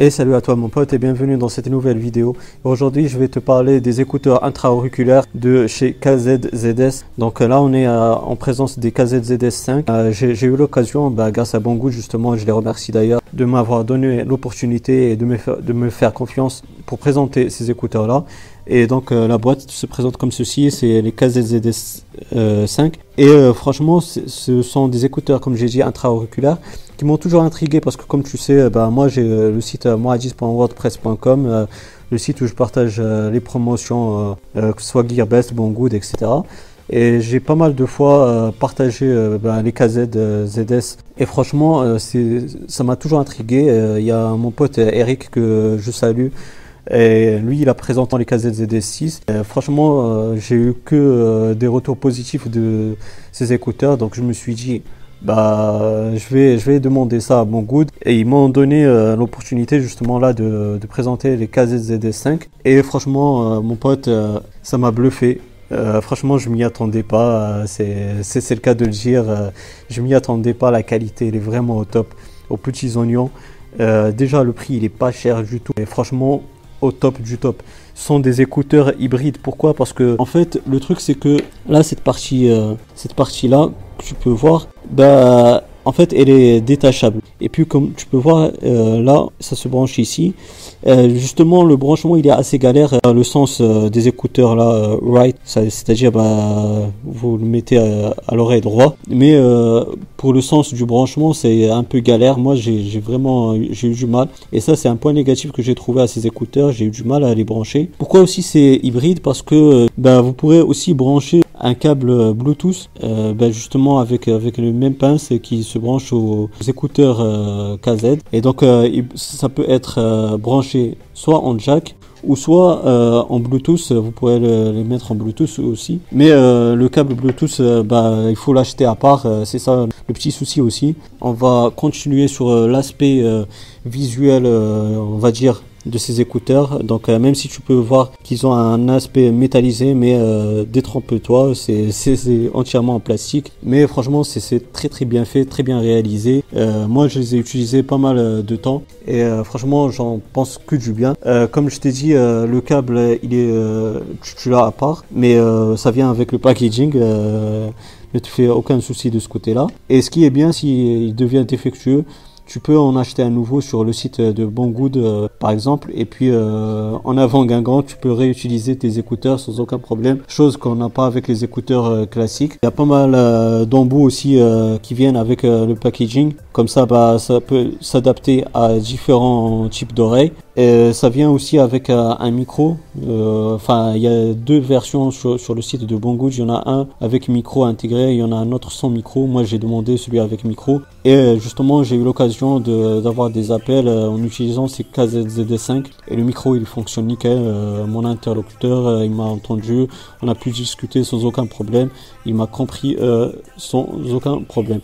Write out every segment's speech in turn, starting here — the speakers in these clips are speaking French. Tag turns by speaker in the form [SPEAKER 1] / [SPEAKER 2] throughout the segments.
[SPEAKER 1] Et salut à toi mon pote et bienvenue dans cette nouvelle vidéo. Aujourd'hui je vais te parler des écouteurs intra-auriculaires de chez KZZS. Donc là on est euh, en présence des KZZS 5. Euh, j'ai eu l'occasion, bah, grâce à Banggood justement, je les remercie d'ailleurs, de m'avoir donné l'opportunité et de me, faire, de me faire confiance pour présenter ces écouteurs là. Et donc euh, la boîte se présente comme ceci, c'est les KZZS 5. Et franchement ce sont des écouteurs comme j'ai dit intra-auriculaires qui m'ont toujours intrigué parce que comme tu sais, bah, moi j'ai euh, le site euh, moadis.wordpress.com, euh, le site où je partage les promotions, que ce soit Gearbest, Banggood, etc. Et j'ai pas mal de fois partagé bah, les KZ ZS. Et franchement, ça m'a toujours intrigué. Il y a mon pote Eric que je salue. Et lui, il a présenté les KZ ZS 6. franchement, j'ai eu que des retours positifs de ces écouteurs. Donc je me suis dit, bah, je vais, je vais demander ça à Banggood et ils m'ont donné euh, l'opportunité justement là de, de présenter les KZZD5 et franchement euh, mon pote euh, ça m'a bluffé. Franchement je m'y attendais pas, c'est, le cas de le dire, je m'y attendais pas, la qualité elle est vraiment au top, aux petits oignons. déjà le prix il est pas cher du tout et franchement au top du top. Ce sont des écouteurs hybrides. Pourquoi? Parce que en fait le truc c'est que là cette partie, cette partie là tu peux voir, bah, en fait, elle est détachable. Et puis, comme tu peux voir, euh, là, ça se branche ici. Euh, justement, le branchement, il est assez galère. Dans le sens euh, des écouteurs, là, right, c'est-à-dire, bah, vous le mettez à, l'oreille droit. Mais pour le sens du branchement, c'est un peu galère. Moi, j'ai vraiment j'ai eu du mal. Et ça, c'est un point négatif que j'ai trouvé à ces écouteurs. J'ai eu du mal à les brancher. Pourquoi aussi c'est hybride? Parce que bah, vous pourrez aussi brancher un câble Bluetooth, euh, ben justement avec avec le même pince qui se branche aux, écouteurs euh, KZ. Et donc euh, ça peut être branché soit en jack ou soit en Bluetooth, vous pourrez le, les mettre en Bluetooth aussi. Mais le câble Bluetooth, bah, il faut l'acheter à part, c'est ça le petit souci aussi. On va continuer sur l'aspect visuel, on va dire, de ces écouteurs. Donc euh, même si tu peux voir qu'ils ont un aspect métallisé, mais euh, détrompe-toi, c'est entièrement en plastique. Mais franchement, c'est très très bien fait, très bien réalisé. Euh, moi, je les ai utilisés pas mal de temps et franchement, j'en pense que du bien. comme je t'ai dit, le câble, il est, tu, l'as à part, mais ça vient avec le packaging ne te fais aucun souci de ce côté-là. Et ce qui est bien, s'il devient défectueux, tu peux en acheter un nouveau sur le site de Banggood euh, par exemple. Et puis euh, en avant Guingamp tu peux réutiliser tes écouteurs sans aucun problème. Chose qu'on n'a pas avec les écouteurs euh, classiques. Il y a pas mal d'embouts aussi qui viennent avec le packaging. Comme ça bah ça peut s'adapter à différents types d'oreilles et ça vient aussi avec un micro. Enfin il y a deux versions sur, le site de Banggood. Il y en a un avec micro intégré il y en a un autre sans micro. Moi j'ai demandé celui avec micro. Et justement j'ai eu l'occasion d'avoir des appels euh, en utilisant ces KZZD5 et le micro il fonctionne nickel. Euh, mon interlocuteur euh, il m'a entendu, on a pu discuter sans aucun problème, il m'a compris sans aucun problème.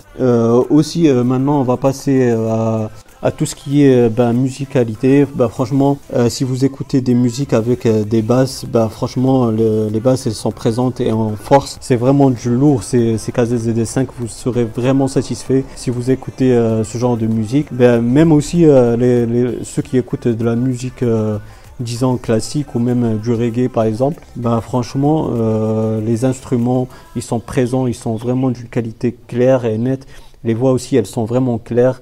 [SPEAKER 1] aussi maintenant on va passer à à tout ce qui est ben, musicalité. Bah, franchement, euh, si vous écoutez des musiques avec euh, des basses, bah, franchement, les basses elles sont présentes et en force. C'est vraiment du lourd, c'est KZZD5, vous serez vraiment satisfait si vous écoutez ce genre de musique. Ben, même aussi les, ceux qui écoutent de la musique disons classique ou même du reggae par exemple, ben franchement euh, les instruments ils sont présents, ils sont vraiment d'une qualité claire et nette. Les voix aussi elles sont vraiment claires.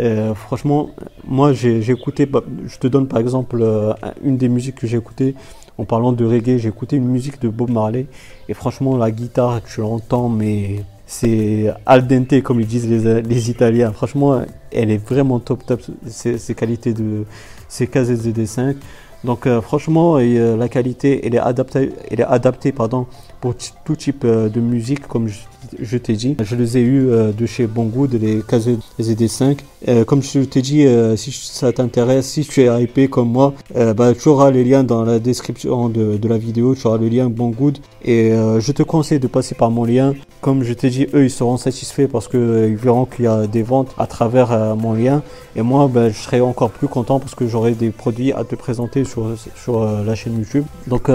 [SPEAKER 1] Euh, franchement, moi j'ai écouté, bah, je te donne par exemple euh, une des musiques que j'ai écoutées en parlant de reggae, j'ai écouté une musique de Bob Marley et franchement la guitare tu l'entends mais c'est al dente comme ils disent les, les, Italiens. Franchement, elle est vraiment top top ces, qualités de ces KZZD5. Donc euh, franchement, la qualité elle est adaptée, elle est adaptée pardon pour tout type de musique comme je je t'ai dit. Je les ai eu euh, de chez Banggood, les KZD5. Euh, comme je t'ai dit, euh, si ça t'intéresse, si tu es hypé comme moi, bah, tu auras les liens dans la description de, la vidéo, tu auras le lien Banggood. Et je te conseille de passer par mon lien. Comme je t'ai dit, eux, ils seront satisfaits parce qu'ils verront qu'il y a des ventes à travers mon lien. Et moi, bah, je serai encore plus content parce que j'aurai des produits à te présenter sur la chaîne YouTube. Donc,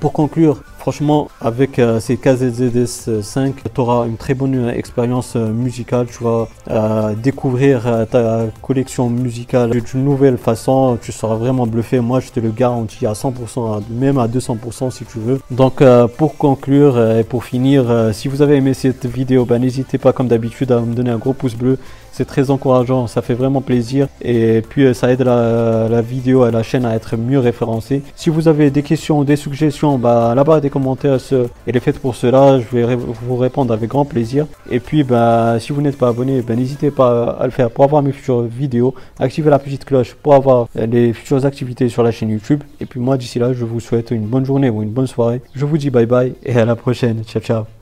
[SPEAKER 1] pour conclure, Franchement, avec euh, ces KZZS 5, tu auras une très bonne expérience euh, musicale. Tu vas euh, découvrir ta collection musicale d'une nouvelle façon. Tu seras vraiment bluffé. Moi, je te le garantis à 100%, même à 200% si tu veux. Donc, pour conclure et pour finir, si vous avez aimé cette vidéo, ben, n'hésitez pas comme d'habitude à me donner un gros pouce bleu. C'est très encourageant, ça fait vraiment plaisir. Et puis, ça aide la, la vidéo et la chaîne à être mieux référencée. Si vous avez des questions, des suggestions, bah, là-bas, des commentaires, elle est faite pour cela. Je vais vous répondre avec grand plaisir. Et puis, bah, si vous n'êtes pas abonné, bah, n'hésitez pas à le faire pour avoir mes futures vidéos. Activez la petite cloche pour avoir les futures activités sur la chaîne YouTube. Et puis moi, d'ici là, je vous souhaite une bonne journée ou une bonne soirée. Je vous dis bye bye et à la prochaine. Ciao, ciao.